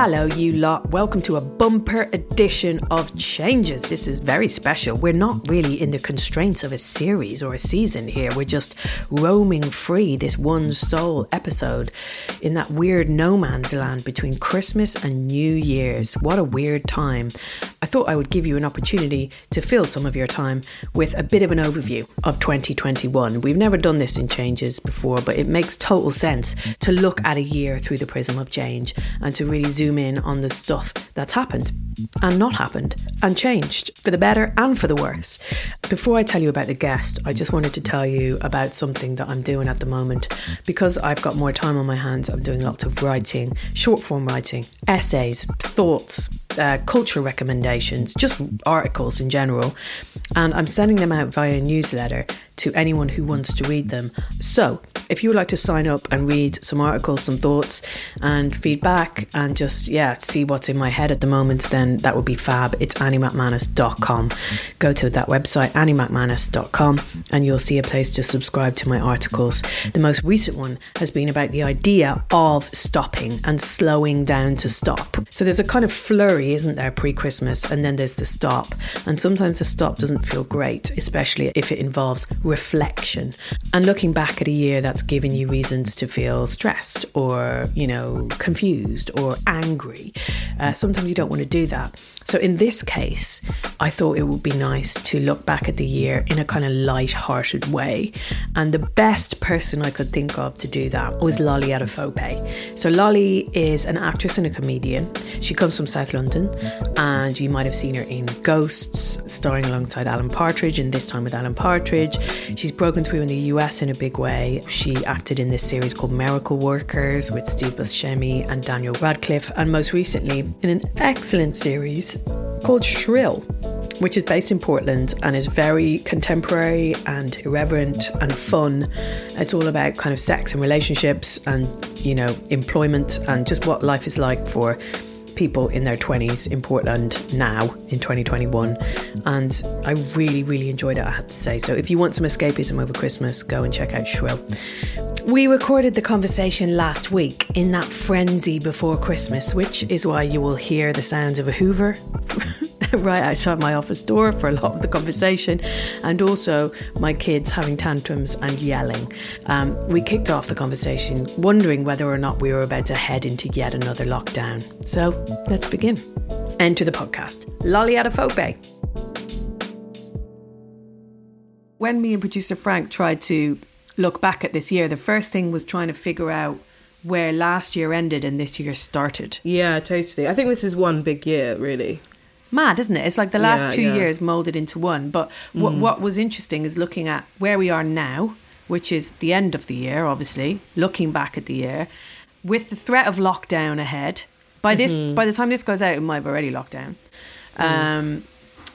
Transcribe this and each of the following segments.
Hello, you lot. Welcome to a bumper edition of Changes. This is very special. We're not really in the constraints of a series or a season here. We're just roaming free this one sole episode in that weird no man's land between Christmas and New Year's. What a weird time. I thought I would give you an opportunity to fill some of your time with a bit of an overview of 2021. We've never done this in Changes before, but it makes total sense to look at a year through the prism of change and to really zoom in on the stuff that's happened and not happened and changed for the better and for the worse. Before I tell you about the guest, I just wanted to tell you about something that I'm doing at the moment. Because I've got more time on my hands, I'm doing lots of writing, short form writing, essays, thoughts, uh, recommendations, just articles in general. And I'm sending them out via a newsletter to anyone who wants to read them. So, if you would like to sign up and read some articles, some thoughts, and feedback, and just, yeah, see what's in my head at the moment, then that would be fab. It's anniemacmanus.com. Go to that website, anniemacmanus.com, and you'll see a place to subscribe to my articles. The most recent one has been about the idea of stopping and slowing down to stop. So, there's a kind of flurry, isn't there, pre Christmas, and then there's the stop. And sometimes the stop doesn't feel great, especially if it involves reflection and looking back at a year that's given you reasons to feel stressed or, you know, confused or angry. Uh, sometimes you don't want to do that. So in this case, I thought it would be nice to look back at the year in a kind of light-hearted way. And the best person I could think of to do that was Lolly Adefope. So Lolly is an actress and a comedian. She comes from South London, and you might have seen her in Ghosts, starring alongside Alan Partridge, and this time with Alan Partridge. She's broken through in the US in a big way. She acted in this series called Miracle Workers with Steve Buscemi and Daniel Radcliffe, and most recently in an excellent series called Shrill, which is based in Portland and is very contemporary and irreverent and fun. It's all about kind of sex and relationships and, you know, employment and just what life is like for people in their 20s in Portland now in 2021. And I really, really enjoyed it, I have to say. So if you want some escapism over Christmas, go and check out Shrill. We recorded the conversation last week in that frenzy before Christmas, which is why you will hear the sounds of a Hoover right outside my office door for a lot of the conversation, and also my kids having tantrums and yelling. Um, we kicked off the conversation wondering whether or not we were about to head into yet another lockdown. So let's begin. Enter the podcast. Lolly Adefope. When me and producer Frank tried to look back at this year, the first thing was trying to figure out where last year ended and this year started. Yeah, totally. I think this is one big year, really. Mad, isn't it? It's like the last Yeah, two yeah. years molded into one. But what, what was interesting is looking at where we are now, which is the end of the year, obviously, looking back at the year, with the threat of lockdown ahead. By this, by the time this goes out, it might have already locked down. Um,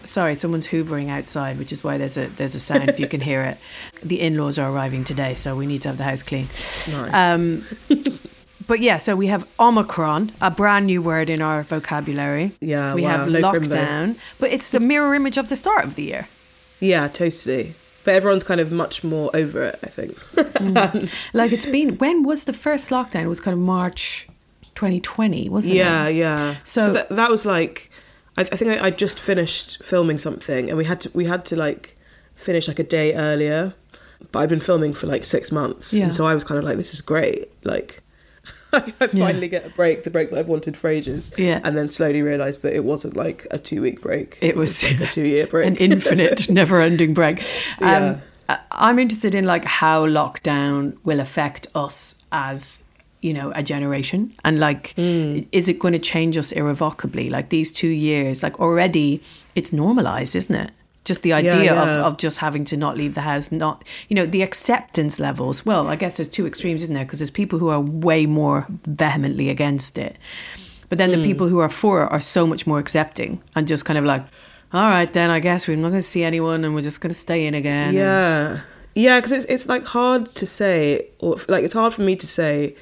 sorry, someone's hoovering outside, which is why there's a there's a sound if you can hear it. The in-laws are arriving today, so we need to have the house clean. Nice. Um, but yeah, so we have Omicron, a brand new word in our vocabulary. Yeah, we wow, have lockdown, but it's the mirror image of the start of the year. yeah, totally. But everyone's kind of much more over it, I think. Mm. Like it's been when was the first lockdown? It was kind of March 2020, wasn't yeah, it? yeah. Yeah. So- that, that was like, I, I think I, I just finished filming something, and we had to we had to like finish like a day earlier. But I've been filming for like six months, Yeah. and so I was kind of like, this is great. Like, I finally get a break, the break that I've wanted for ages. Yeah. And then slowly realised that it wasn't like a two week break. It was like a two year break. an infinite, never-ending break. Um, Yeah. I'm interested in like how lockdown will affect us as you know a generation, and like, Hmm. is it going to change us irrevocably? Like these two years, like already, it's normalized, isn't it? Just the idea yeah. Of, of just having to not leave the house, not, you know, the acceptance levels. Well, I guess there's two extremes, isn't there? Because there's people who are way more vehemently against it. But then the Hmm. people who are for it are so much more accepting and just kind of like, all right, then I guess we're not going to see anyone and we're just going to stay in again. And- Yeah, yeah, because it's it's like hard to say, or like it's hard for me to say,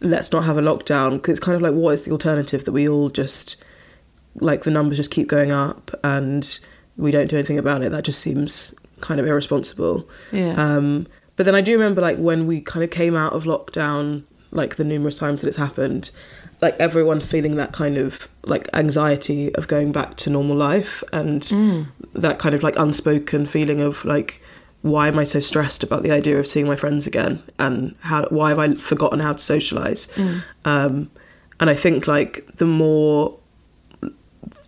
let's not have a lockdown because it's kind of like what is the alternative that we all just like the numbers just keep going up and we don't do anything about it. That just seems kind of irresponsible. Yeah. Um, but then I do remember like when we kind of came out of lockdown, like the numerous times that it's happened, like everyone feeling that kind of like anxiety of going back to normal life and that kind of like unspoken feeling of like why am I so stressed about the idea of seeing my friends again and how why have I forgotten how to socialize um, and I think like the more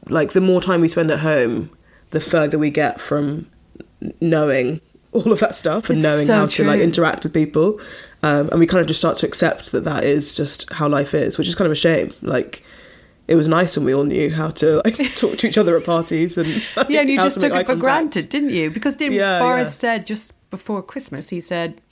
like the more time we spend at home the further we get from knowing all of that stuff and It's knowing so how to like interact with people um, and we kind of just start to accept that that is just how life is which is kind of a shame like it was nice when we all knew how to like talk to each other at parties and like, yeah, and you just to took it for contact. granted, didn't you? Because didn't Yeah, Boris yeah. said just before Christmas, he said,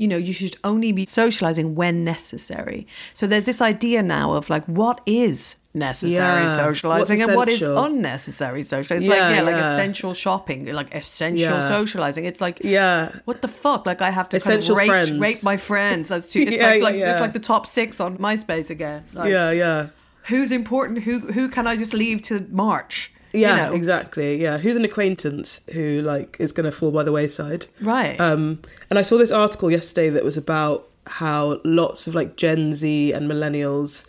you know, you should only be socializing when necessary. So there's this idea now of like, what is necessary Yeah, socializing what's and what is unnecessary socializing? It's Yeah, like, yeah, like essential shopping, like essential Yeah. socializing. It's like, yeah what the fuck? Like I have to Essential kind of rate, rate my friends. That's too. It's Yeah, like, yeah, like yeah. it's like the top six on MySpace again. Like, yeah yeah Who's important? Who who can I just leave to March? You yeah know? exactly yeah who's an acquaintance who like is going to fall by the wayside Right. Um, and I saw this article yesterday that was about how lots of like Gen Z and millennials,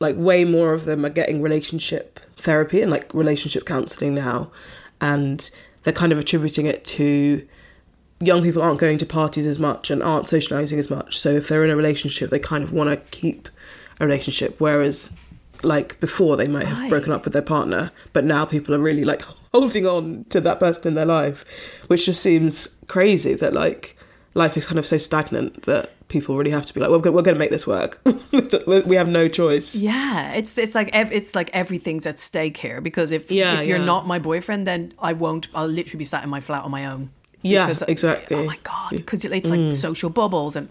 like way more of them are getting relationship therapy and like relationship counseling now. And they're kind of attributing it to young people aren't going to parties as much and aren't socializing as much. So if they're in a relationship, they kind of want to keep a relationship. Whereas like before they might have Right. broken up with their partner, but now people are really like holding on to that person in their life, which just seems crazy that like life is kind of so stagnant that people really have to be like, well, we're going to make this work. we have no choice. Yeah, it's it's like ev- it's like everything's at stake here because if Yeah, if you're yeah. not my boyfriend, then I won't. I'll literally be sat in my flat on my own. Yeah, Because- exactly. Oh my god, because it's like mm. social bubbles and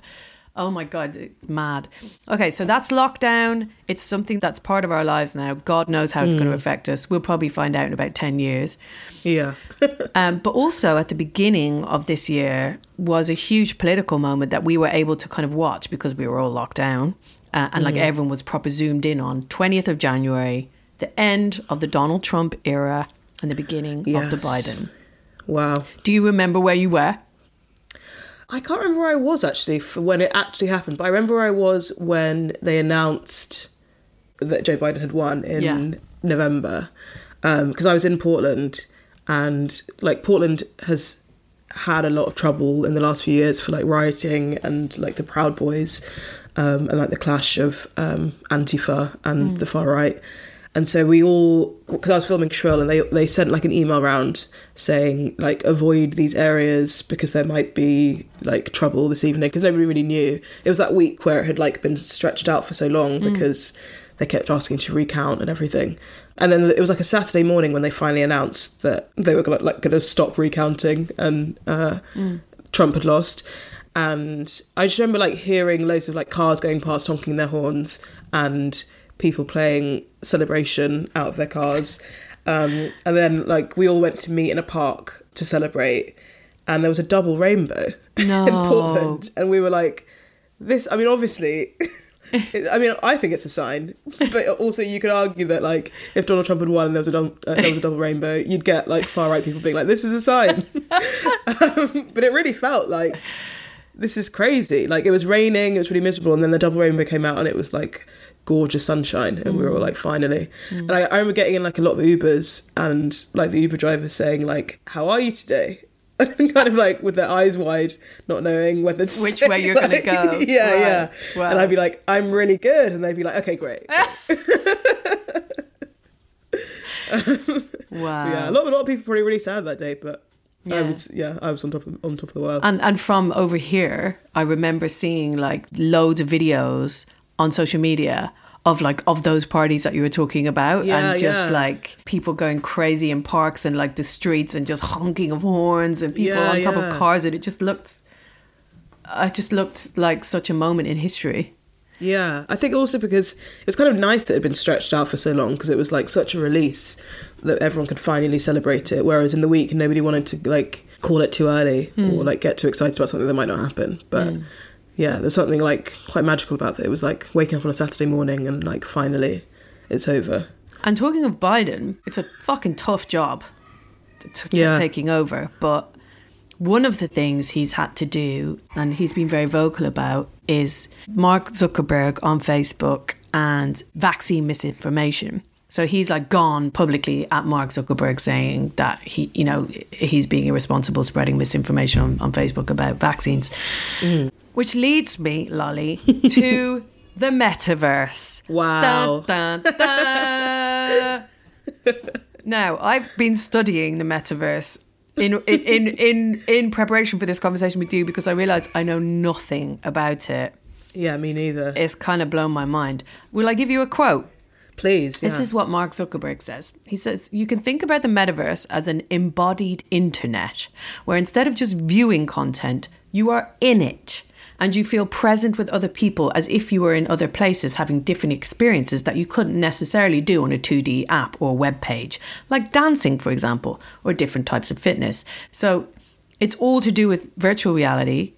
oh my god, it's mad. Okay, so that's lockdown. It's something that's part of our lives now. God knows how it's going to affect us. We'll probably find out in about ten years. Yeah. Um, but also at the beginning of this year was a huge political moment that we were able to kind of watch because we were all locked down uh, and like everyone was proper zoomed in on 20th of January, the end of the Donald Trump era and the beginning of the Biden. wow. Do you remember where you were? I can't remember where I was actually for when it actually happened, but I remember where I was when they announced that Joe Biden had won in Yeah. November. Because I was in Portland, and like Portland has had a lot of trouble in the last few years for like rioting and like the Proud Boys, um, and like the clash of um, Antifa and the far right. And so we all, because I was filming Shrill, and they they sent like an email round saying like avoid these areas because there might be like trouble this evening because nobody really knew. It was that week where it had like been stretched out for so long because they kept asking to recount and everything. And then it was like a Saturday morning when they finally announced that they were gonna, like going to stop recounting and uh, Trump had lost. And I just remember like hearing loads of like cars going past honking their horns and people playing celebration out of their cars. Um, and then like we all went to meet in a park to celebrate and there was a double rainbow No. in Portland. And we were like, this, I mean, obviously. I mean, I think it's a sign, but also you could argue that, like, if Donald Trump had won and there was a double, uh, there was a double rainbow, you'd get like far right people being like, "This is a sign." um, but it really felt like this is crazy. Like it was raining, it was really miserable, and then the double rainbow came out, and it was like gorgeous sunshine, and we were all mm. like, finally. Mm. And I, I remember getting in like a lot of Ubers, and like the Uber driver saying like, "How are you today?" And kind of like with their eyes wide, not knowing whether to Which say, way you're gonna go. yeah, yeah. Wow. And I'd be like, "I'm really good," and they'd be like, "Okay, great." Wow. yeah, a lot, a lot of people probably really sad that day, but yeah. I was, yeah, I was on top of on top of the world. And and from over here, I remember seeing like loads of videos on social media of like of those parties that you were talking about Yeah, and just yeah. like people going crazy in parks and like the streets and just honking of horns and people Yeah, on top of cars and it just looked uh, it just looked like such a moment in history Yeah, I think also because it was kind of nice that it had been stretched out for so long because it was like such a release that everyone could finally celebrate it. Whereas in the week, nobody wanted to like call it too early hmm. or like get too excited about something that might not happen. But hmm. Yeah, there's something like quite magical about it. It was like waking up on a Saturday morning and like finally it's over. And talking of Biden, it's a fucking tough job t- t- Yeah. taking over. But one of the things he's had to do, and he's been very vocal about, is Mark Zuckerberg on Facebook and vaccine misinformation. So he's like gone publicly at Mark Zuckerberg saying that he, you know, he's being irresponsible spreading misinformation on, on Facebook about vaccines. Mm. Which leads me, Lolly, to the metaverse. Wow. Dun, dun, dun. now, I've been studying the metaverse in, in in in in preparation for this conversation with you because I realise I know nothing about it. Yeah, me neither. It's kind of blown my mind. Will I give you a quote? Please. This is what Mark Zuckerberg says. He says, You can think about the metaverse as an embodied internet, where instead of just viewing content, you are in it and you feel present with other people as if you were in other places having different experiences that you couldn't necessarily do on a 2D app or web page, like dancing, for example, or different types of fitness. So it's all to do with virtual reality.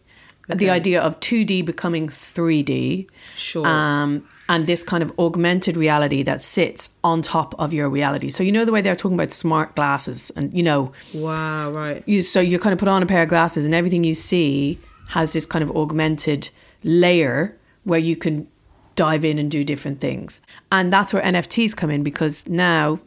The idea of 2D becoming 3D Sure. um, and this kind of augmented reality that sits on top of your reality. So you know the way they're talking about smart glasses, and you know, wow, right. you so you kind of put on a pair of glasses, and everything you see has this kind of augmented layer where you can dive in and do different things, and that's where NFTs come in because now.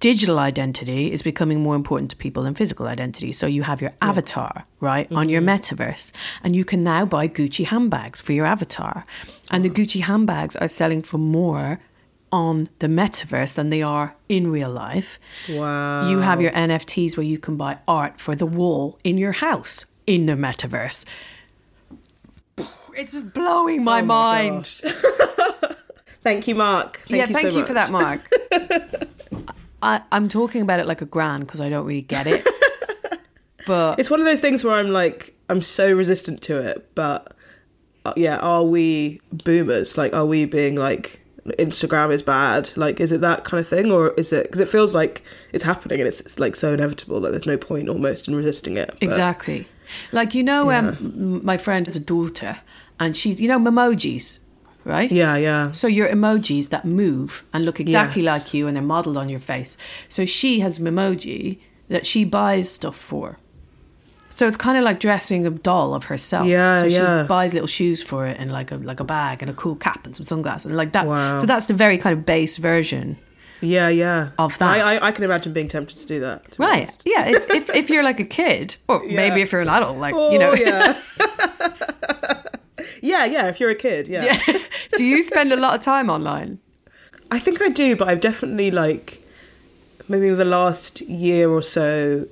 Digital identity is becoming more important to people than physical identity. So you have your avatar, right, on your mm-hmm. metaverse, and you can now buy Gucci handbags for your avatar. And the Gucci handbags are selling for more on the metaverse than they are in real life. Wow. You have your NFTs where you can buy art for the wall in your house in the metaverse. It's just blowing my Oh my mind. Thank you, Mark. Thank yeah, you thank so you for that. Mark. I, I'm talking about it like a grand because I don't really get it. But It's one of those things where I'm like, I'm so resistant to it, but uh, yeah, are we boomers? Like, are we being like, Instagram is bad? Like, is it that kind of thing? Or is it, because it feels like it's happening and it's, it's like so inevitable that there's no point almost in resisting it. But- exactly. Like, you know, um, my friend has a daughter and she's, you know, memojis, right? Yeah, yeah. So your emojis that move and look exactly Yes. like you and they're modeled on your face. So she has memoji that she buys stuff for. So it's kind of like dressing a doll of herself. Yeah, so yeah. She buys little shoes for it and like a like a bag and a cool cap and some sunglasses and like that. Wow. So that's the very kind of base version. Yeah, yeah. Of that. I, I, I can imagine being tempted to do that. to Right. Yeah. If, if, if you're like a kid, or maybe if you're an adult, like, Oh, you know. yeah. yeah, yeah, if you're a kid, yeah. Do you spend a lot of time online? I think I do, but I've definitely like maybe the last year or so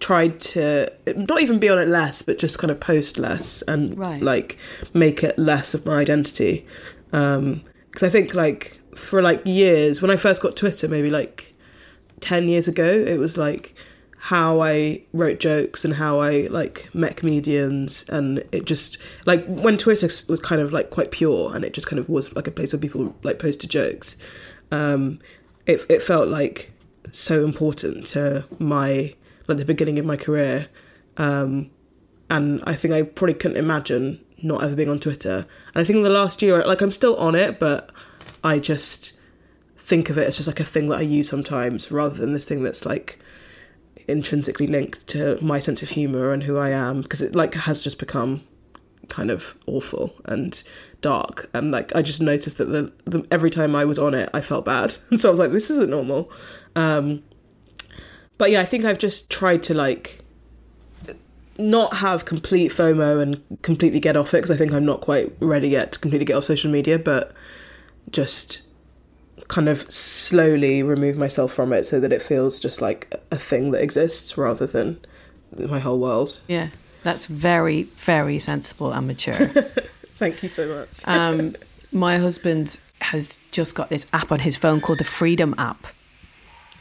tried to not even be on it less, but just kind of post less and Right. like make it less of my identity. Because I think like for like years when I first got Twitter, maybe like ten years ago, it was like how I wrote jokes and how I like met comedians and it just like when Twitter was kind of like quite pure and it just kind of was like a place where people like posted jokes um it it felt like so important to my like the beginning of my career um and I think I probably couldn't imagine not ever being on Twitter. And I think in the last year like I'm still on it but I just think of it as just like a thing that I use sometimes rather than this thing that's like intrinsically linked to my sense of humor and who I am because it like has just become kind of awful and dark. And like I just noticed that the, the every time I was on it I felt bad. And so I was like this isn't normal. Um but yeah I think I've just tried to like not have complete FOMO and completely get off it because I think I'm not quite ready yet to completely get off social media but just kind of slowly remove myself from it so that it feels just like a thing that exists rather than my whole world. Yeah. That's very, very sensible and mature. Thank you so much. Um, My husband has just got this app on his phone called the Freedom app.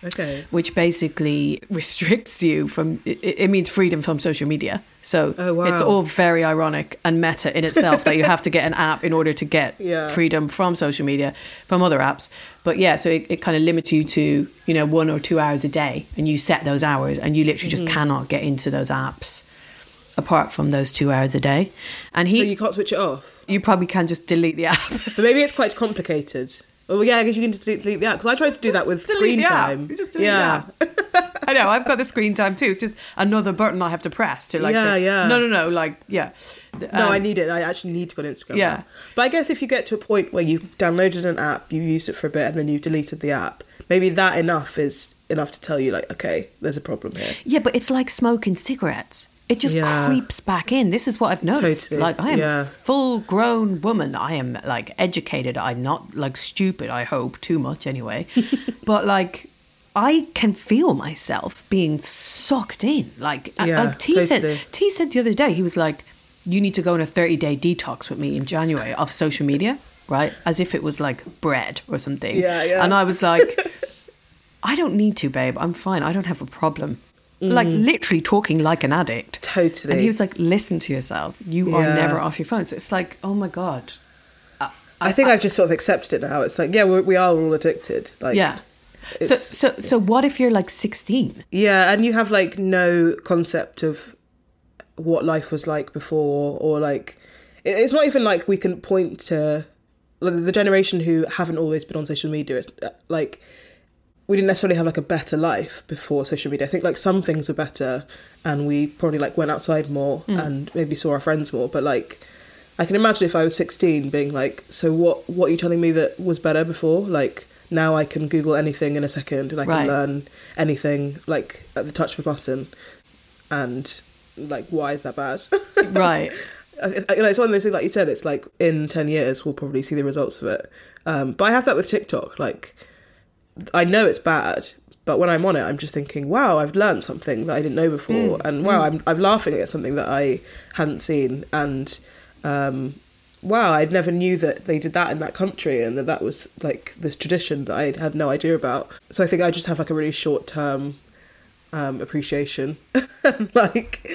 Okay. which basically restricts you from it, it means freedom from social media so Oh, wow. it's all very ironic and meta in itself that you have to get an app in order to get Yeah. freedom from social media from other apps but yeah so it, it kind of limits you to you know one or two hours a day and you set those hours and you literally Mm-hmm. just cannot get into those apps apart from those two hours a day and he So you can't switch it off. you probably can just delete the app But maybe it's quite complicated. Well, yeah, I guess you can just delete, delete the app because I tried to do that with screen the app. time. Just delete yeah, the I know. I've got the screen time too. It's just another button I have to press to like. Yeah, say, yeah. No, no, no. Like, yeah. no, Um, I need it. I actually need to go on Instagram. Yeah. now. but I guess if you get to a point where you've downloaded an app, you've used it for a bit, and then you've deleted the app, maybe that enough is enough to tell you like, okay, there's a problem here. Yeah, but it's like smoking cigarettes. It just Yeah. creeps back in. This is what I've noticed. Totally, Like I am yeah. a full grown woman. I am like educated. I'm not like stupid, I hope, too much anyway. but like I can feel myself being sucked in. Like, Yeah, like T totally. said T said the other day, he was like, You need to go on a thirty day detox with me in January of social media, right? As if it was like bread or something. Yeah, yeah. And I was like I don't need to, babe. I'm fine. I don't have a problem. Like literally talking like an addict. Mm. Totally. And he was like, listen to yourself. You are never off your phone. So it's like, oh my God. I think I, have just sort of accepted it now. It's like, yeah, we're, we are all addicted. Like, Yeah. So, so, so what if you're like 16? Yeah, and you have like no concept of what life was like before, or like it's not even like we can point to like, the generation who haven't always been on social media. It's uh, like we didn't necessarily have like a better life before social media. I think like some things were better, and we probably like went outside more and maybe saw our friends more. But like, I can imagine if I was sixteen, being like, so what? What are you telling me that was better before? Like now I can Google anything in a second, and I can Right. learn anything like at the touch of a button, and like why is that bad? right. I- I- you know, it's one of those things, like you said, it's like in 10 years, we'll probably see the results of it. Um, but I have that with TikTok. Like, I know it's bad, but when I'm on it, I'm just thinking, wow, I've learned something that I didn't know before. And wow, I'm, I'm laughing at something that I hadn't seen. And um, wow, I never knew that they did that in that country and that that was like this tradition that I had no idea about. So I think I just have like a really short term um, appreciation. like,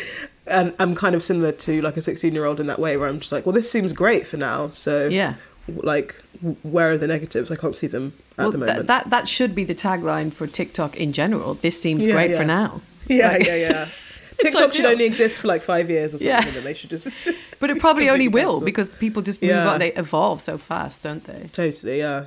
and I'm kind of similar to like a 16 year old in that way, where I'm just like, well, this seems great for now. So Yeah. Like, where are the negatives? I can't see them at Well, the moment. that, that should be the tagline for TikTok in general. This seems Yeah, great yeah. for now. yeah, Like- yeah, yeah. TikTok should only exist for like five years or something, Yeah. and they should just But it probably only will because people just move on. They evolve so fast, don't they? totally, yeah.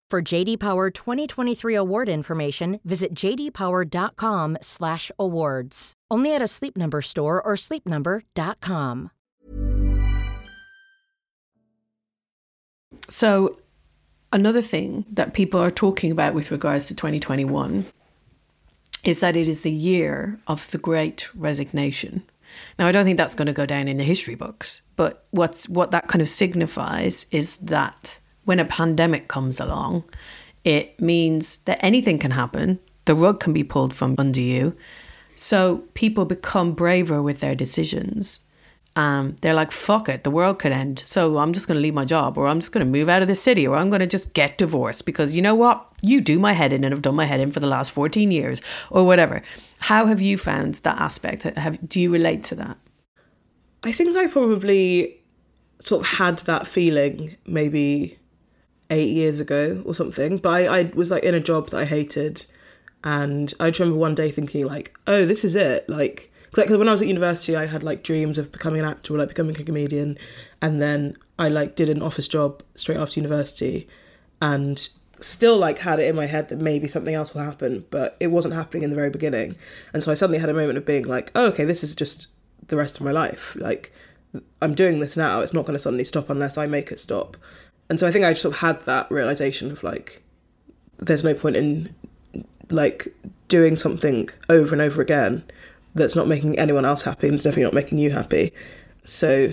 For JD Power 2023 award information, visit jdpower.com/awards. Only at a Sleep Number store or sleepnumber.com. So, another thing that people are talking about with regards to 2021 is that it is the year of the great resignation. Now, I don't think that's going to go down in the history books, but what's what that kind of signifies is that when a pandemic comes along, it means that anything can happen. The rug can be pulled from under you, So people become braver with their decisions. Um, they're like, fuck it, the world could end. So I'm just going to leave my job, or I'm just going to move out of the city, or I'm going to just get divorced because you know what? You do my head in and have done my head in for the last 14 years, or whatever. How have you found that aspect? Have, do you relate to that? I think I probably sort of had that feeling maybe eight years ago or something. But I, I was like in a job that I hated, and I just remember one day thinking like, oh, this is it. Like, because when I was at university, I had like dreams of becoming an actor or like becoming a comedian, and then I like did an office job straight after university, and still like had it in my head that maybe something else will happen, but it wasn't happening in the very beginning. And so I suddenly had a moment of being like, oh, okay, this is just the rest of my life. Like, I'm doing this now. It's not going to suddenly stop unless I make it stop. And so I think I just sort of had that realization of like, there's no point in like doing something over and over again that's not making anyone else happy and it's definitely not making you happy. So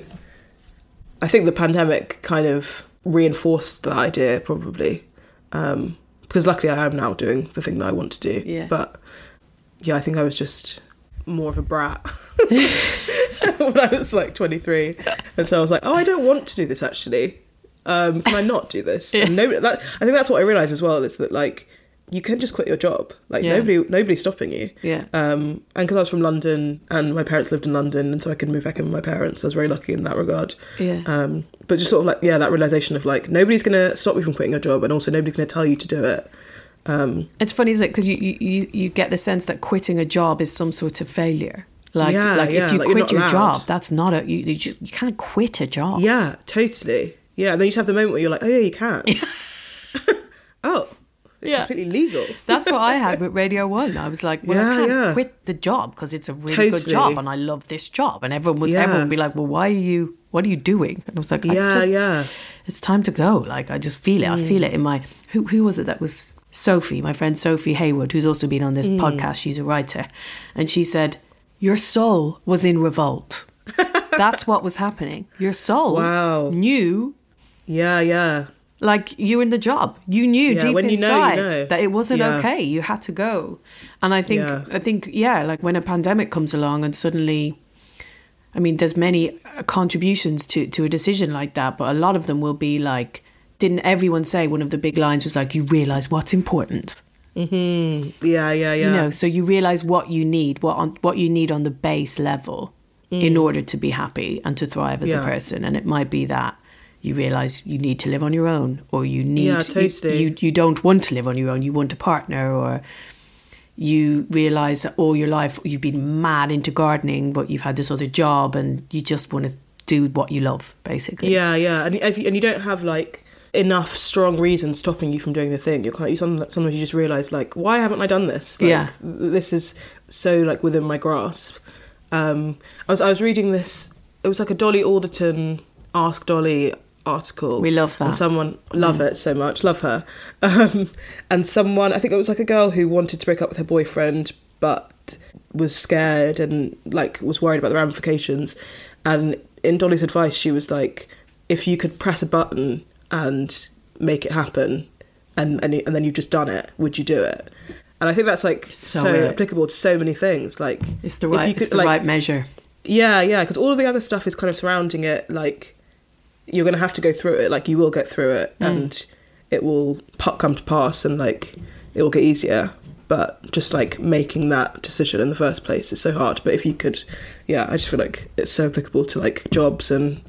I think the pandemic kind of reinforced that idea probably. Um, because luckily I am now doing the thing that I want to do. Yeah. But yeah, I think I was just more of a brat when I was like 23. And so I was like, oh, I don't want to do this actually. Um, can I not do this? Yeah. And nobody, that, I think that's what I realised as well is that like you can just quit your job. Like Yeah. nobody, nobody's stopping you. Yeah. Um, and because I was from London and my parents lived in London, and so I could move back in with my parents, I was very lucky in that regard. Yeah. Um, but just sort of like yeah, that realization of like nobody's gonna stop you from quitting your job, and also nobody's gonna tell you to do it. Um, It's funny, isn't it? Because you, you, you- get the sense that quitting a job is some sort of failure. Like, Yeah, like yeah, if you like quit your allowed. job, that's not a, you, you, ju- you can't quit a job. yeah, totally. Yeah, and then you just have the moment where you're like, oh yeah, you can. oh, it's Yeah. completely legal. That's what I had with Radio One. I was like, well, I can't yeah. quit the job because it's a really good job and I love this job. And everyone would, Yeah. everyone would be like, well, why are you, what are you doing? And I was like, I Yeah, just, yeah. it's time to go. Like, I just feel it. I feel it in my, who, who was it that was Sophie, my friend Sophie Heawood, who's also been on this Mm. podcast. She's a writer. And she said, your soul was in revolt. That's what was happening. Your soul Wow. knew Yeah, yeah. like you in the job you knew Yeah, deep when you know, you inside know. that it wasn't Yeah. okay you had to go and i think Yeah. i think yeah like when a pandemic comes along and suddenly i mean there's many contributions to to a decision like that but a lot of them will be like didn't everyone say one of the big lines was like you realize what's important Yeah, yeah, yeah. you know so you realize what you need what on what you need on the base level in order to be happy and to thrive as a Mm. Person and it might be that you realize you need to live on your own or you need Yeah, you- totally. you, you don't want to live on your own you want a partner or you realize that all your life you've been mad into gardening but you've had this other job and you just want to do what you love basically Yeah, yeah, and and you, and you don't have like enough strong reasons stopping you from doing the thing. You're kind. You sometimes sometimes you just realize like, why haven't I done this? Like, Yeah. this is so like within my grasp. Um, I was I was reading this. It was like a Dolly Alderton Ask Dolly article. We love that. And someone love it so much. Love her. Um, and someone I think it was like a girl who wanted to break up with her boyfriend, but was scared and like was worried about the ramifications. And in Dolly's advice, she was like, if you could press a button and make it happen, and and, and then you've just done it, would you do it? And I think that's like So so, applicable to so many things. Like it's the if right you it's the like, right measure yeah, yeah, because all of the other stuff is kind of surrounding it. Like you're going to have to go through it. Like you will get through it, and it will come to pass, and like it will get easier. But just like making that decision in the first place is so hard. But if you could, yeah, I just feel like it's so applicable to like jobs and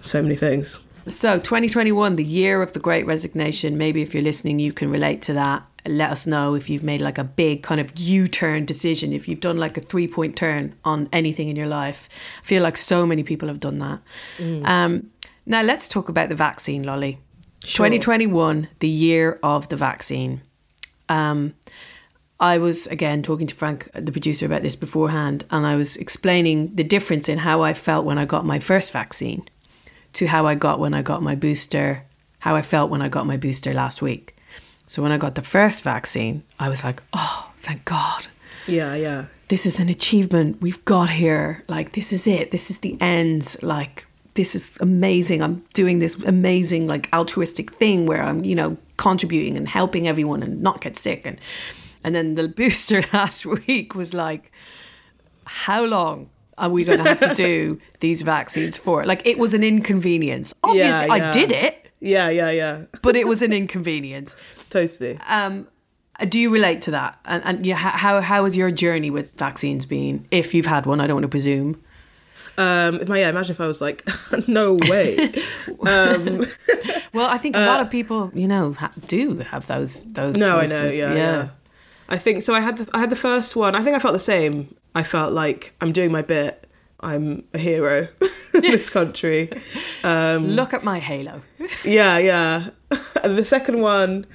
so many things. So, 2021, the year of the great resignation. Maybe if you're listening, you can relate to that. Let us know if you've made like a big kind of U turn decision, if you've done like a three point turn on anything in your life. I feel like so many people have done that. Um, now, let's talk about the vaccine, Lolly. 2021, the year of the vaccine. Um, I was again talking to Frank, the producer, about this beforehand, and I was explaining the difference in how I felt when I got my first vaccine to how I got when I got my booster, how I felt when I got my booster last week. So when I got the first vaccine, I was like, oh, thank God. Yeah, yeah, This is an achievement we've got here. Like, this is it. This is the end. Like, this is amazing. I'm doing this amazing, like, altruistic thing where I'm, you know, contributing and helping everyone and not get sick. And, And then the booster last week was like, how long are we going to have to do these vaccines for? Like, it was an inconvenience. Obviously, I yeah. did it, Yeah, yeah, yeah. but it was an inconvenience. Totally. Um, do you relate to that? And, and yeah, how, how has your journey with vaccines been? If you've had one, I don't want to presume. Um, my- yeah, imagine if I was like, no way. um, Well, I think a lot of people, you know, ha- do have those those. Uh, no, I know. choices. Yeah, yeah, I think so. I had the I had the first one. I think I felt the same. I felt like I'm doing my bit. I'm a hero in this country. Um, Look at my halo. yeah, yeah. And the second one,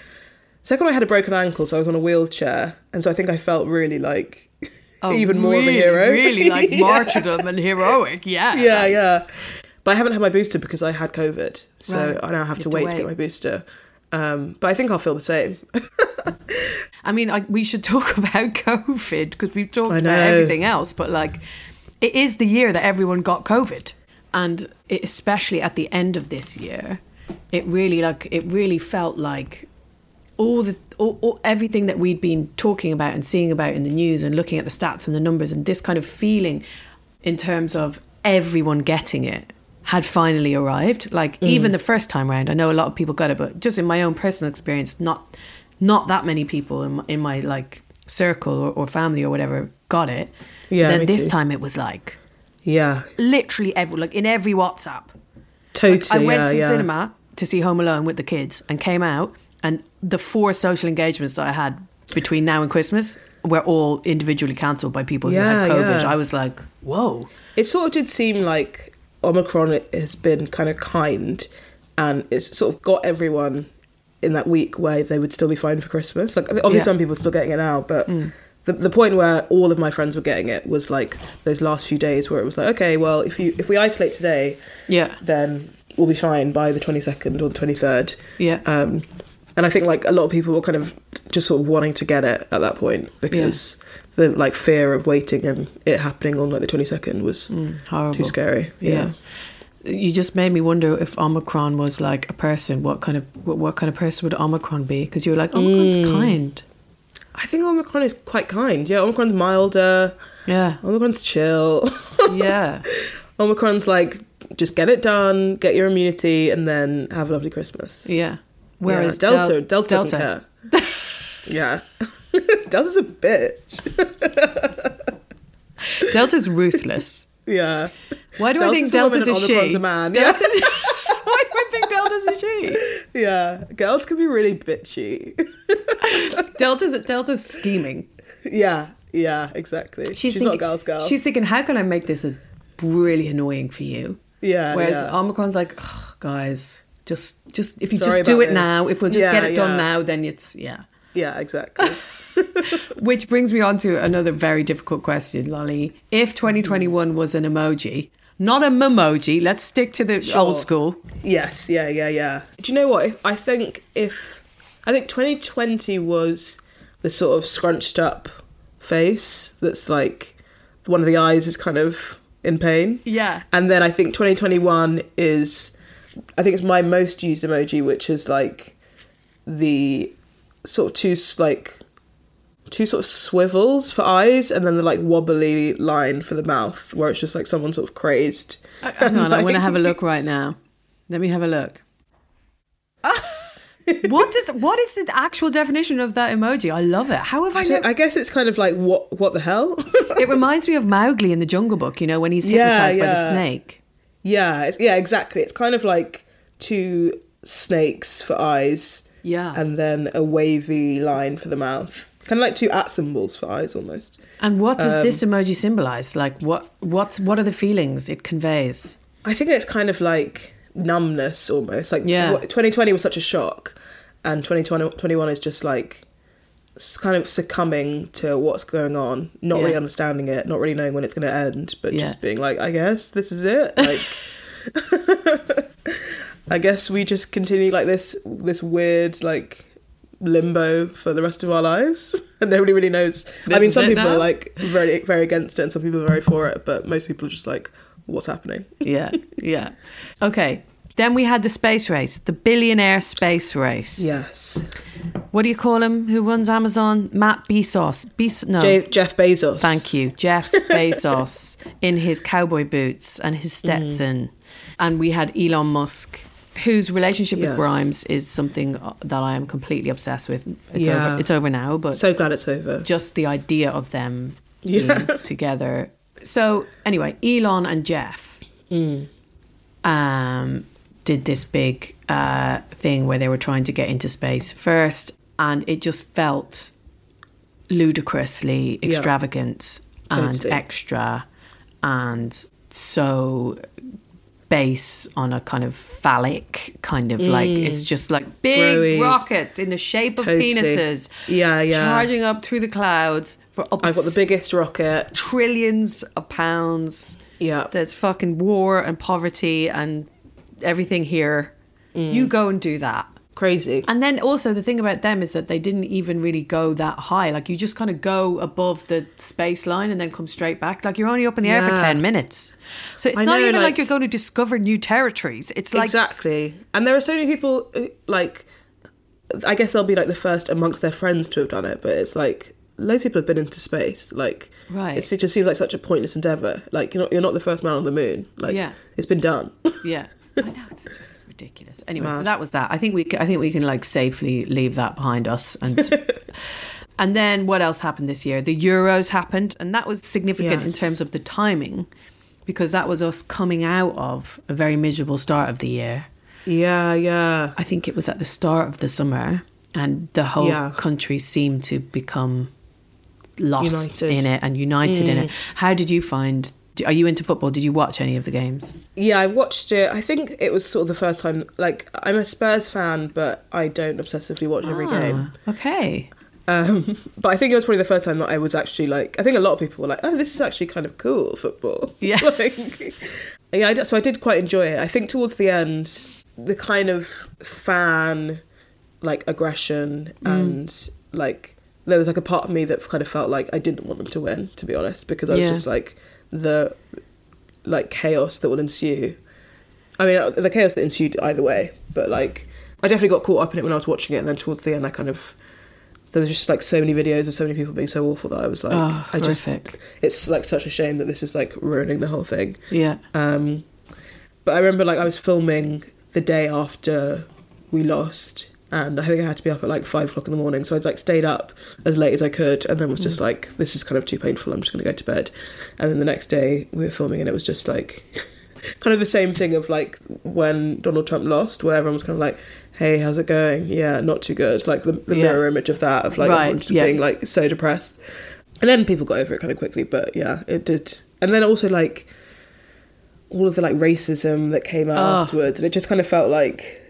second one, I had a broken ankle, so I was on a wheelchair, and so I think I felt really like even more of a Oh, hero. Really like Yeah. martyrdom and heroic. Yeah. Yeah, yeah. But I haven't had my booster because I had COVID, so Right. I now have to have to wait to get my booster. Um, but I think I'll feel the same. I mean, I, we should talk about COVID because we've talked about everything else, but like, it is the year that everyone got COVID, and it, especially at the end of this year, it really like it really felt like all the all, all, everything that we'd been talking about and seeing about in the news and looking at the stats and the numbers and this kind of feeling in terms of everyone getting it had finally arrived like mm. even the first time round i know a lot of people got it but just in my own personal experience not not that many people in my, in my like circle or, or family or whatever got it Yeah, then this too. time it was like yeah, literally every like in every whatsapp totally. I went yeah, to yeah. cinema to see Home Alone with the kids and came out, the four social engagements that I had between now and Christmas were all individually cancelled by people Yeah, who had COVID. yeah. I was like, whoa. It sort of did seem like Omicron has been kind of kind, and it's sort of got everyone in that week where they would still be fine for Christmas. Like obviously, Yeah. Mm. some people are still getting it now, but. The, the point where all of my friends were getting it was like those last few days where it was like okay well if you if we isolate today Yeah. then we'll be fine by the 22nd or the 23rd Yeah. um and i think like a lot of people were kind of just sort of wanting to get it at that point because the like fear of waiting and it happening on like the 22nd was Mm, too scary Yeah. yeah. You just made me wonder if Omicron was like a person. What kind of what, what kind of person would Omicron be? Because you were like, Omicron's Mm. kind. i think omicron is quite kind yeah omicron's milder Yeah. omicron's chill Yeah. omicron's like just get it done get your immunity and then have a lovely christmas Yeah. Whereas yeah, delta Del- delta, doesn't care yeah delta's a bitch Delta's ruthless. yeah Why do I think Delta's Delta's a a she? A man. Yeah. Why do I think Delta's a she? Yeah, girls can be really bitchy. Delta's Delta's scheming. yeah, yeah, exactly. She's, not a girl's girl. She's thinking, how can I make this a really annoying for you? yeah, Whereas yeah. Omicron's like, "Ugh, guys, just just if you Sorry just do it now, if we'll just Yeah, get it done yeah. now, then it's yeah. yeah, exactly. Which brings me on to another very difficult question, Lolly. If mm-hmm. 2021 was an emoji, not a memoji, let's stick to the old school. yes, yeah, yeah, yeah. Do you know what? I think if I think 2020 was the sort of scrunched up face that's like one of the eyes is kind of in pain. Yeah. And then I think 2021 is, I think it's my most used emoji, which is like the sort of two like two sort of swivels for eyes, and then the like wobbly line for the mouth, where it's just like someone sort of crazed. Uh, hang on, I want to have a look right now. Let me have a look. what does what is the actual definition of that emoji? I love it. How have I, I, never? I guess it's kind of like what what the hell? It reminds me of Mowgli in the Jungle Book. You know when he's Yeah, hypnotized by the snake. Yeah, it's, yeah, exactly. It's kind of like two snakes for eyes, Yeah. and then a wavy line for the mouth. Kind of like two at symbols for eyes, almost. And what does this Um, emoji symbolize? Like what what's what are the feelings it conveys? I think it's kind of like numbness almost. Like Yeah. 2020 was such a shock, and 2021 is just like kind of succumbing to what's going on, not really understanding it, not really knowing when it's going to end, but Yeah. just being like, I guess this is it. Like, I guess we just continue like this, this weird like limbo for the rest of our lives, and nobody really knows. I mean, some people now? are like very, very against it, and some people are very for it, but most people are just like, what's happening? Yeah, yeah. Okay. Then we had the space race, the billionaire space race. Yes. What do you call him? Who runs Amazon? Matt Bezos. Bezos. No. J- Jeff Bezos. Thank you, Jeff Bezos, in his cowboy boots and his Mm-hmm. Stetson, and we had Elon Musk, whose relationship with Grimes is something that I am completely obsessed with. It's Yeah. over. It's over now, but So glad it's over. just the idea of them Yeah. being together. So anyway, Elon and Jeff Mm. um, did this big uh, thing where they were trying to get into space first, and it just felt ludicrously Yeah. extravagant and Totally. extra, and so base on a kind of phallic kind of like it's just like big Growy. rockets in the shape of Totally. penises Yeah, yeah. charging up through the clouds for up I've got the biggest rocket. trillions of pounds. Yeah. There's fucking war and poverty and everything here. Mm. You go and do that. Crazy. And then also the thing about them is that they didn't even really go that high. Like you just kind of go above the space line and then come straight back. Like you're only up in the air for 10 minutes. So it's I not know, even like, like- you're going to discover new territories. It's like exactly. And there are so many people, who, like, I guess they'll be like the first amongst their friends to have done it, but it's like loads of people have been into space. Like, Right. it just seems like such a pointless endeavor. Like, you're not you're not the first man on the moon. Like, Yeah. it's been done. Yeah, I know it's just ridiculous. Anyway, so that was that. I think we I think we can like safely leave that behind us and. And then what else happened this year? The Euros happened, and that was significant in terms of the timing, because that was us coming out of a very miserable start of the year. yeah, yeah. I think it was at the start of the summer, and the whole Yeah. country seemed to become lost United. Mm. in it and united in it. How did you find? Are you into football? Did you watch any of the games? Yeah, I watched it. I think it was sort of the first time. Like, I'm a Spurs fan, but I don't obsessively watch every game. Ah, Okay. Um, but I think it was probably the first time that I was actually like. I think a lot of people were like, "Oh, this is actually kind of cool football." Yeah. like, yeah. I, so I did quite enjoy it. I think towards the end, the kind of fan like aggression and like there was like a part of me that kind of felt like I didn't want them to win, to be honest, because I was Yeah. just like the like chaos that will ensue. I mean, the chaos that ensued either way, but like I definitely got caught up in it when I was watching it, and then towards the end, I kind of there was just like so many videos of so many people being so awful that I was like, Oh, I just it's like such a shame that this is like ruining the whole thing. Yeah. Um, but I remember like I was filming the day after we lost, and I think I had to be up at like five o'clock in the morning. So I'd like stayed up as late as I could, and then was just mm. like, this is kind of too painful. I'm just going to go to bed. And then the next day we were filming, and it was just like. kind of the same thing of like when Donald Trump lost, where everyone was kind of like, "Hey, how's it going? Yeah, not too good." It's Like the, the Yeah. mirror image of that of like Right, yeah. being like so depressed. And then people got over it kind of quickly, but yeah, it did. And then also like all of the like racism that came out Oh. afterwards, and it just kind of felt like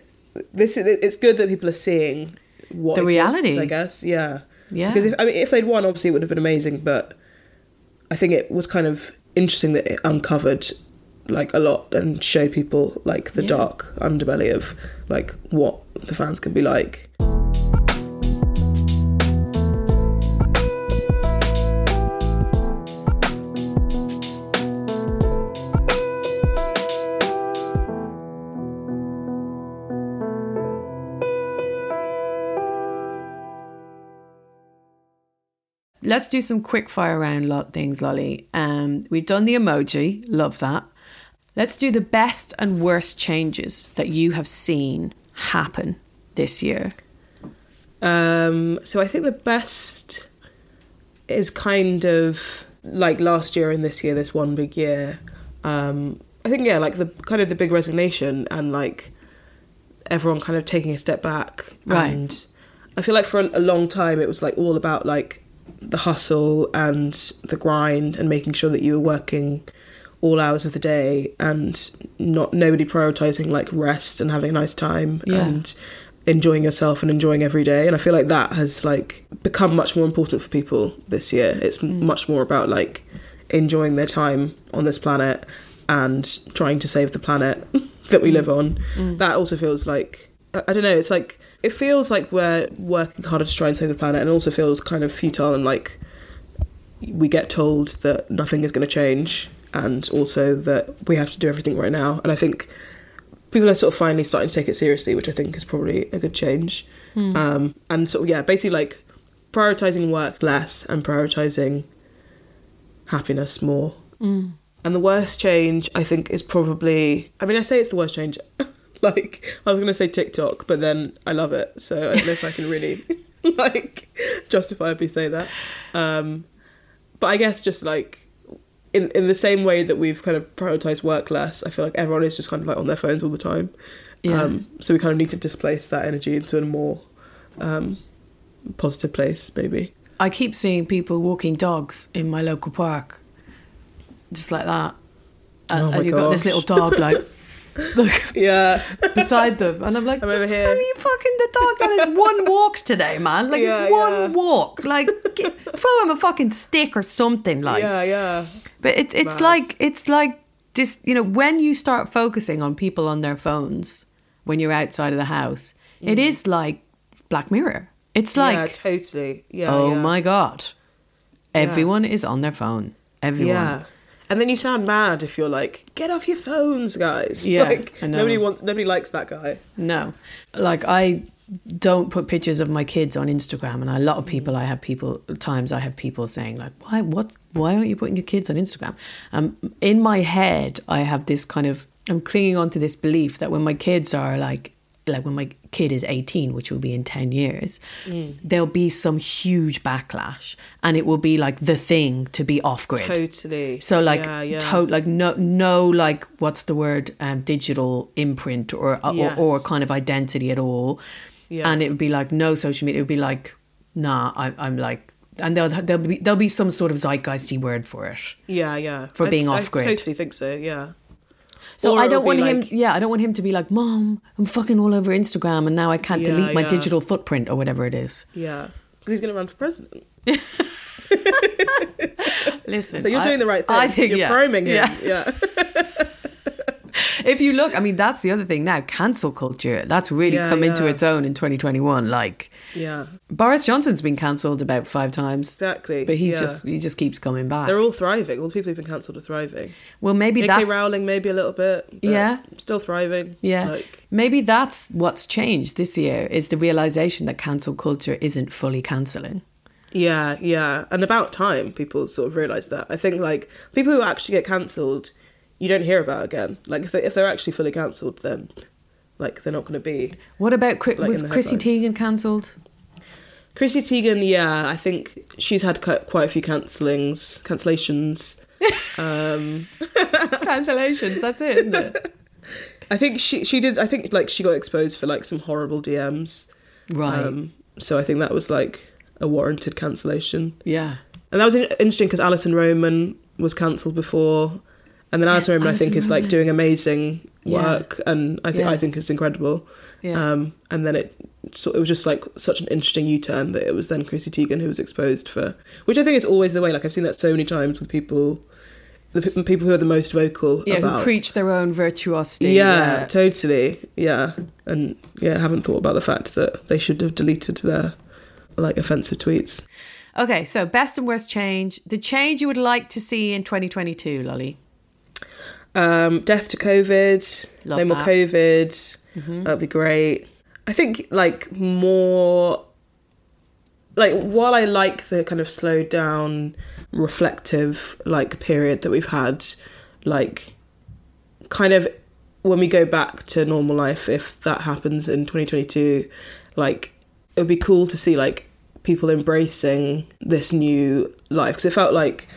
this. is It's good that people are seeing what The exists, reality. I guess. Yeah. Yeah. Because if I mean, if they'd won, obviously it would have been amazing. But I think it was kind of interesting that it uncovered like a lot and showed people like the Yeah. dark underbelly of like what the fans can be like. Let's do some quick fire round lot things, Lolly. Um, we've done the emoji, love that. Let's do the best and worst changes that you have seen happen this year. Um, so I think the best is kind of like last year and this year, this one big year. Um, I think yeah, like the kind of the big resignation and like everyone kind of taking a step back. Right. And I feel like for a, a long time it was like all about like the hustle and the grind and making sure that you were working all hours of the day and not nobody prioritizing like rest and having a nice time Yeah. and enjoying yourself and enjoying every day. And i feel like that has like become much more important for people this year. It's m mm. much more about like enjoying their time on this planet and trying to save the planet that we mm. live on. Mm. That also feels like I, I don't know it's like it feels like we're working harder to try and save the planet and it also feels kind of futile and like we get told that nothing is going to change and also that we have to do everything right now and i think people are sort of finally starting to take it seriously, which I think is probably a good change. Um, and so yeah, basically like prioritizing work less and prioritizing happiness more. And the worst change, I think, is probably. I mean, I say it's the worst change. like I was gonna say TikTok, but then I love it, so I don't know if I can really like justifiably say that. Um, but I guess just like in in the same way that we've kind of prioritized work less, I feel like everyone is just kind of like on their phones all the time. Yeah. Um, so we kind of need to displace that energy into a more um, positive place, maybe. I keep seeing people walking dogs in my local park, just like that. And, Oh and you've got this little dog like, like Yeah, beside them, and I'm like, I'm over "The here." you fucking the dog's on his one walk today, man? Like Yeah, it's one yeah. walk. Like get, throw him a fucking stick or something. Like, yeah, yeah, but it, it's Mad. like it's like this. You know, when you start focusing on people on their phones when you're outside of the house, it is like Black Mirror. It's like Mm. yeah, totally. Yeah. oh yeah. my god everyone is on their phone everyone Yeah. And then you sound mad if you're like, get off your phones, guys. Yeah, like nobody wants, nobody likes that guy. no like i don't put pictures of my kids on instagram and a lot of people i have people times i have people saying like why what why aren't you putting your kids on instagram um in my head i have this kind of i'm clinging on to this belief that when my kids are like like when my kid is 18 which will be in 10 years there'll be some huge backlash and it will be like the thing to be off grid Totally. So like yeah, yeah. to, like no no like what's the word um, digital imprint or, uh, Yes. or or kind of identity at all. Yeah. And it would be like no social media. It would be like nah. I, I'm like and there'll there'll be there'll be some sort of zeitgeisty word for it. yeah, yeah. for I- being off-grid. totally think so. Yeah. So Or I don't want him. like- yeah, I don't want him to be like, Mom, I'm fucking all over Instagram, and now I can't Yeah, delete my yeah. digital footprint or whatever it is. Yeah. Because he's going to run for president. Listen, So you're I- doing the right thing. I think you're yeah. priming him. Yeah. Yeah. if you look, I mean, that's the other thing now. Cancel culture that's really Yeah, come into its own in 2021. Like Yeah. Boris Johnson's been cancelled about five times, Exactly. but he yeah. just he just keeps coming back. They're all thriving. All the people who've been cancelled are thriving. well, maybe that's Rowling maybe a little bit. Yeah. Still thriving. yeah. Like, maybe that's what's changed this year is the realization that cancel culture isn't fully cancelling. Yeah, yeah. And about time people sort of realise that. I think like people who actually get cancelled, you don't hear about again. Like if, they, if they're actually fully cancelled, then like they're not going to be. What about Like was Chrissy. Teigen cancelled? Chrissy Teigen, yeah, I think she's had quite quite a few cancellings, cancellations. um, Cancellations. That's it, isn't it? I think she she did. I think like she got exposed for like some horrible DMs. Right. Um, so I think that was like a warranted cancellation. yeah. And that was interesting because Alison Roman was cancelled before, and then Yes, Roman I think is like doing amazing Yeah. work, and I think Yeah. I think it's incredible. Yeah. Um, and then it so it was just like such an interesting U turn that it was then Chrissy Teigen who was exposed for, which I think is always the way. Like I've seen that so many times with people, the pe- people who are the most vocal yeah, about. who preach their own virtuosity. yeah, totally. Yeah, and yeah, haven't thought about the fact that they should have deleted their like offensive tweets. Okay, so best and worst change. The change you would like to see in 2022, Lolly. Um, death to COVID. Love no more that. COVID. That'd be great. I think like more. Like while I like the kind of slowed down, reflective like period that we've had, like kind of when we go back to normal life, if that happens in 2022, like it would be cool to see like people embracing this new life because it felt like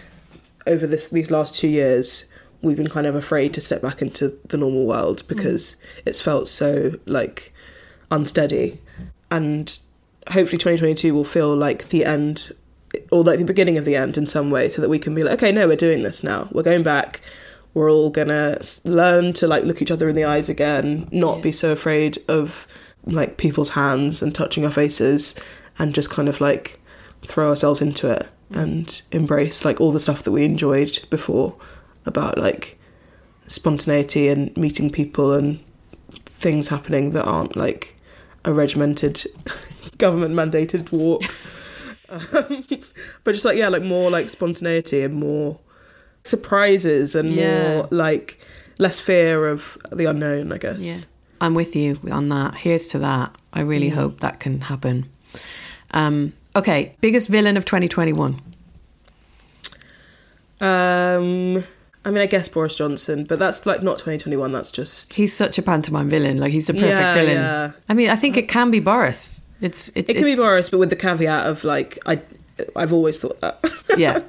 over this these last two years we've been kind of afraid to step back into the normal world because it's felt so like unsteady. And hopefully 2022 will feel like the end or like the beginning of the end in some way so that we can be like okay no we're doing this now. We're going back. We're all gonna learn to like look each other in the eyes again not be so afraid of like people's hands and touching our faces and just kind of like throw ourselves into it and embrace like all the stuff that we enjoyed before about like spontaneity and meeting people and things happening that aren't like a regimented government mandated walk um, but just like yeah like more like spontaneity and more surprises and Yeah. more like less fear of the unknown, I guess. Yeah. I'm with you on that. Here's to that. I really Mm. hope that can happen. Um, okay, biggest villain of 2021. Um, I mean, I guess Boris Johnson, but that's like not 2021. That's just He's such a pantomime villain. Like he's the perfect Yeah, villain. yeah. I mean, I think it can be Boris. It's, it's it can be Boris, but with the caveat of like I, I've always thought that. yeah.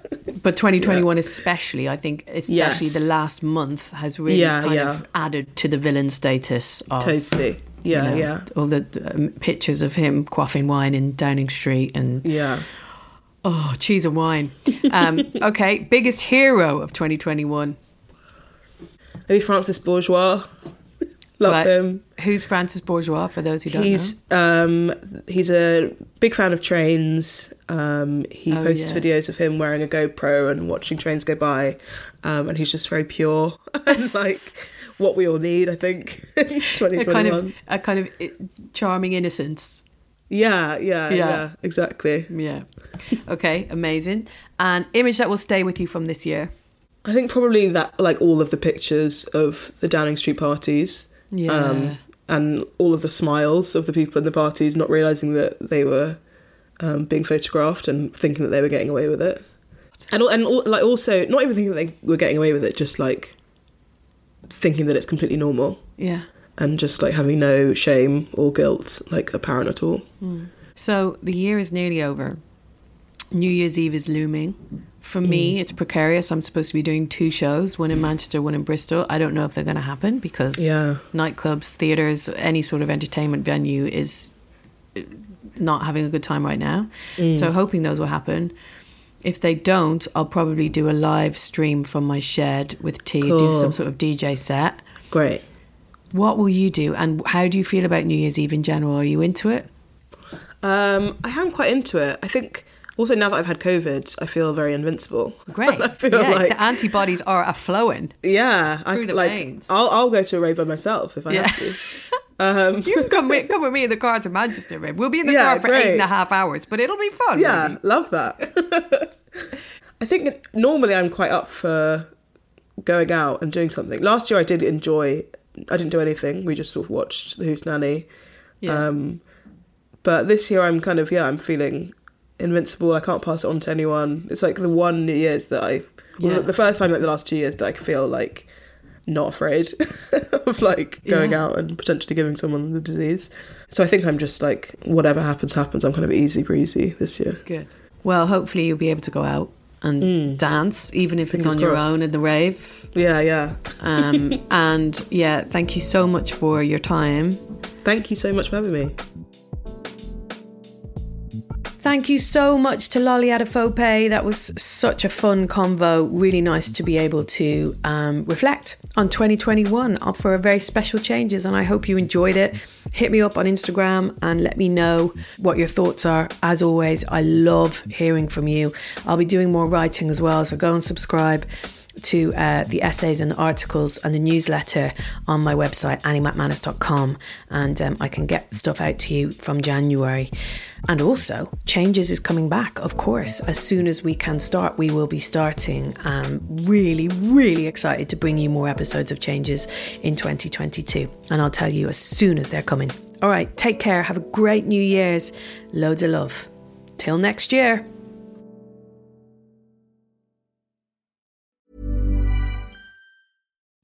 But 2021 especially, I think especially Yes. the last month has really Yeah, kind yeah. of added to the villain status of totally. you Yeah, know, yeah, all the um, pictures of him quaffing wine in Downing Street and yeah. Oh, cheese and wine. Um, okay, biggest hero of 2021. Maybe Francis Bourgeois. Love Right. him. Who's Francis Bourgeois? For those who don't He's know, um he's a big fan of trains. Um, he Oh, posts yeah. videos of him wearing a GoPro and watching trains go by. Um, and he's just very pure and like what we all need, I think, 2021. kind of a kind of charming innocence. Yeah, yeah, Yeah. yeah, exactly. Yeah. Okay, amazing. And image that will stay with you from this year. I think probably that like all of the pictures of the Downing Street parties. Yeah. Um, and all of the smiles of the people in the parties not realizing that they were um, being photographed and thinking that they were getting away with it. And and like also not even thinking that they were getting away with it, just like thinking that it's completely normal yeah. And just like having no shame or guilt like apparent at all. Hmm. So the year is nearly over. New Year's Eve is looming. For me, hmm. it's precarious. I'm supposed to be doing two shows, one in Manchester, one in Bristol. I don't know if they're going to happen because Yeah. nightclubs, theatres, any sort of entertainment venue is uh, not having a good time right now. Hmm. So hoping those will happen. If they don't, I'll probably do a live stream from my shed with tea, do some sort of DJ set. Great. What will you do, and how do you feel about New Year's Eve in general? Are you into it? Um, I am quite into it. I think also now that I've had COVID, I feel very invincible. Great. I feel yeah, like the antibodies are a flowing. Yeah, I Through the like. veins. I'll I'll go to a rave by myself if I Yeah. have to. Um, You can come with, come with me in the car to Manchester, babe. We'll be in the Yeah, car for eight and a great. half hours, but it'll be fun. yeah, love that. I think normally I'm quite up for going out and doing something. Last year I did enjoy. I didn't do anything. We just sort of watched The Hootenanny. Yeah. Um, but this year I'm kind of yeah I'm feeling invincible. I can't pass it on to anyone. It's like the one New Year's that I well, Yeah. the first time like the last two years that I feel like not afraid of like going Yeah. out and potentially giving someone the disease. So I think I'm just like whatever happens happens. I'm kind of easy breezy this year. Good. Well, hopefully you'll be able to go out and dance, even if it's Fingers on your own in the rave. Yeah, yeah. Um, and yeah, thank you so much for your time. Thank you so much for having me. Thank you so much to Lolly Adefope. That was such a fun convo. Really nice to be able to um, reflect on 2021 uh, for a very special changes, and I hope you enjoyed it. Hit me up on Instagram and let me know what your thoughts are. As always, I love hearing from you. I'll be doing more writing as well, so go and subscribe to uh, the essays and the articles and the newsletter on my website, anniemacmanus.com, and um, I can get stuff out to you from January. And also, Changes is coming back, of course. As soon as we can start, we will be starting. Um, really, really excited to bring you more episodes of Changes in 2022. And I'll tell you as soon as they're coming. All right, take care. Have a great New Year's. Loads of love. Till next year.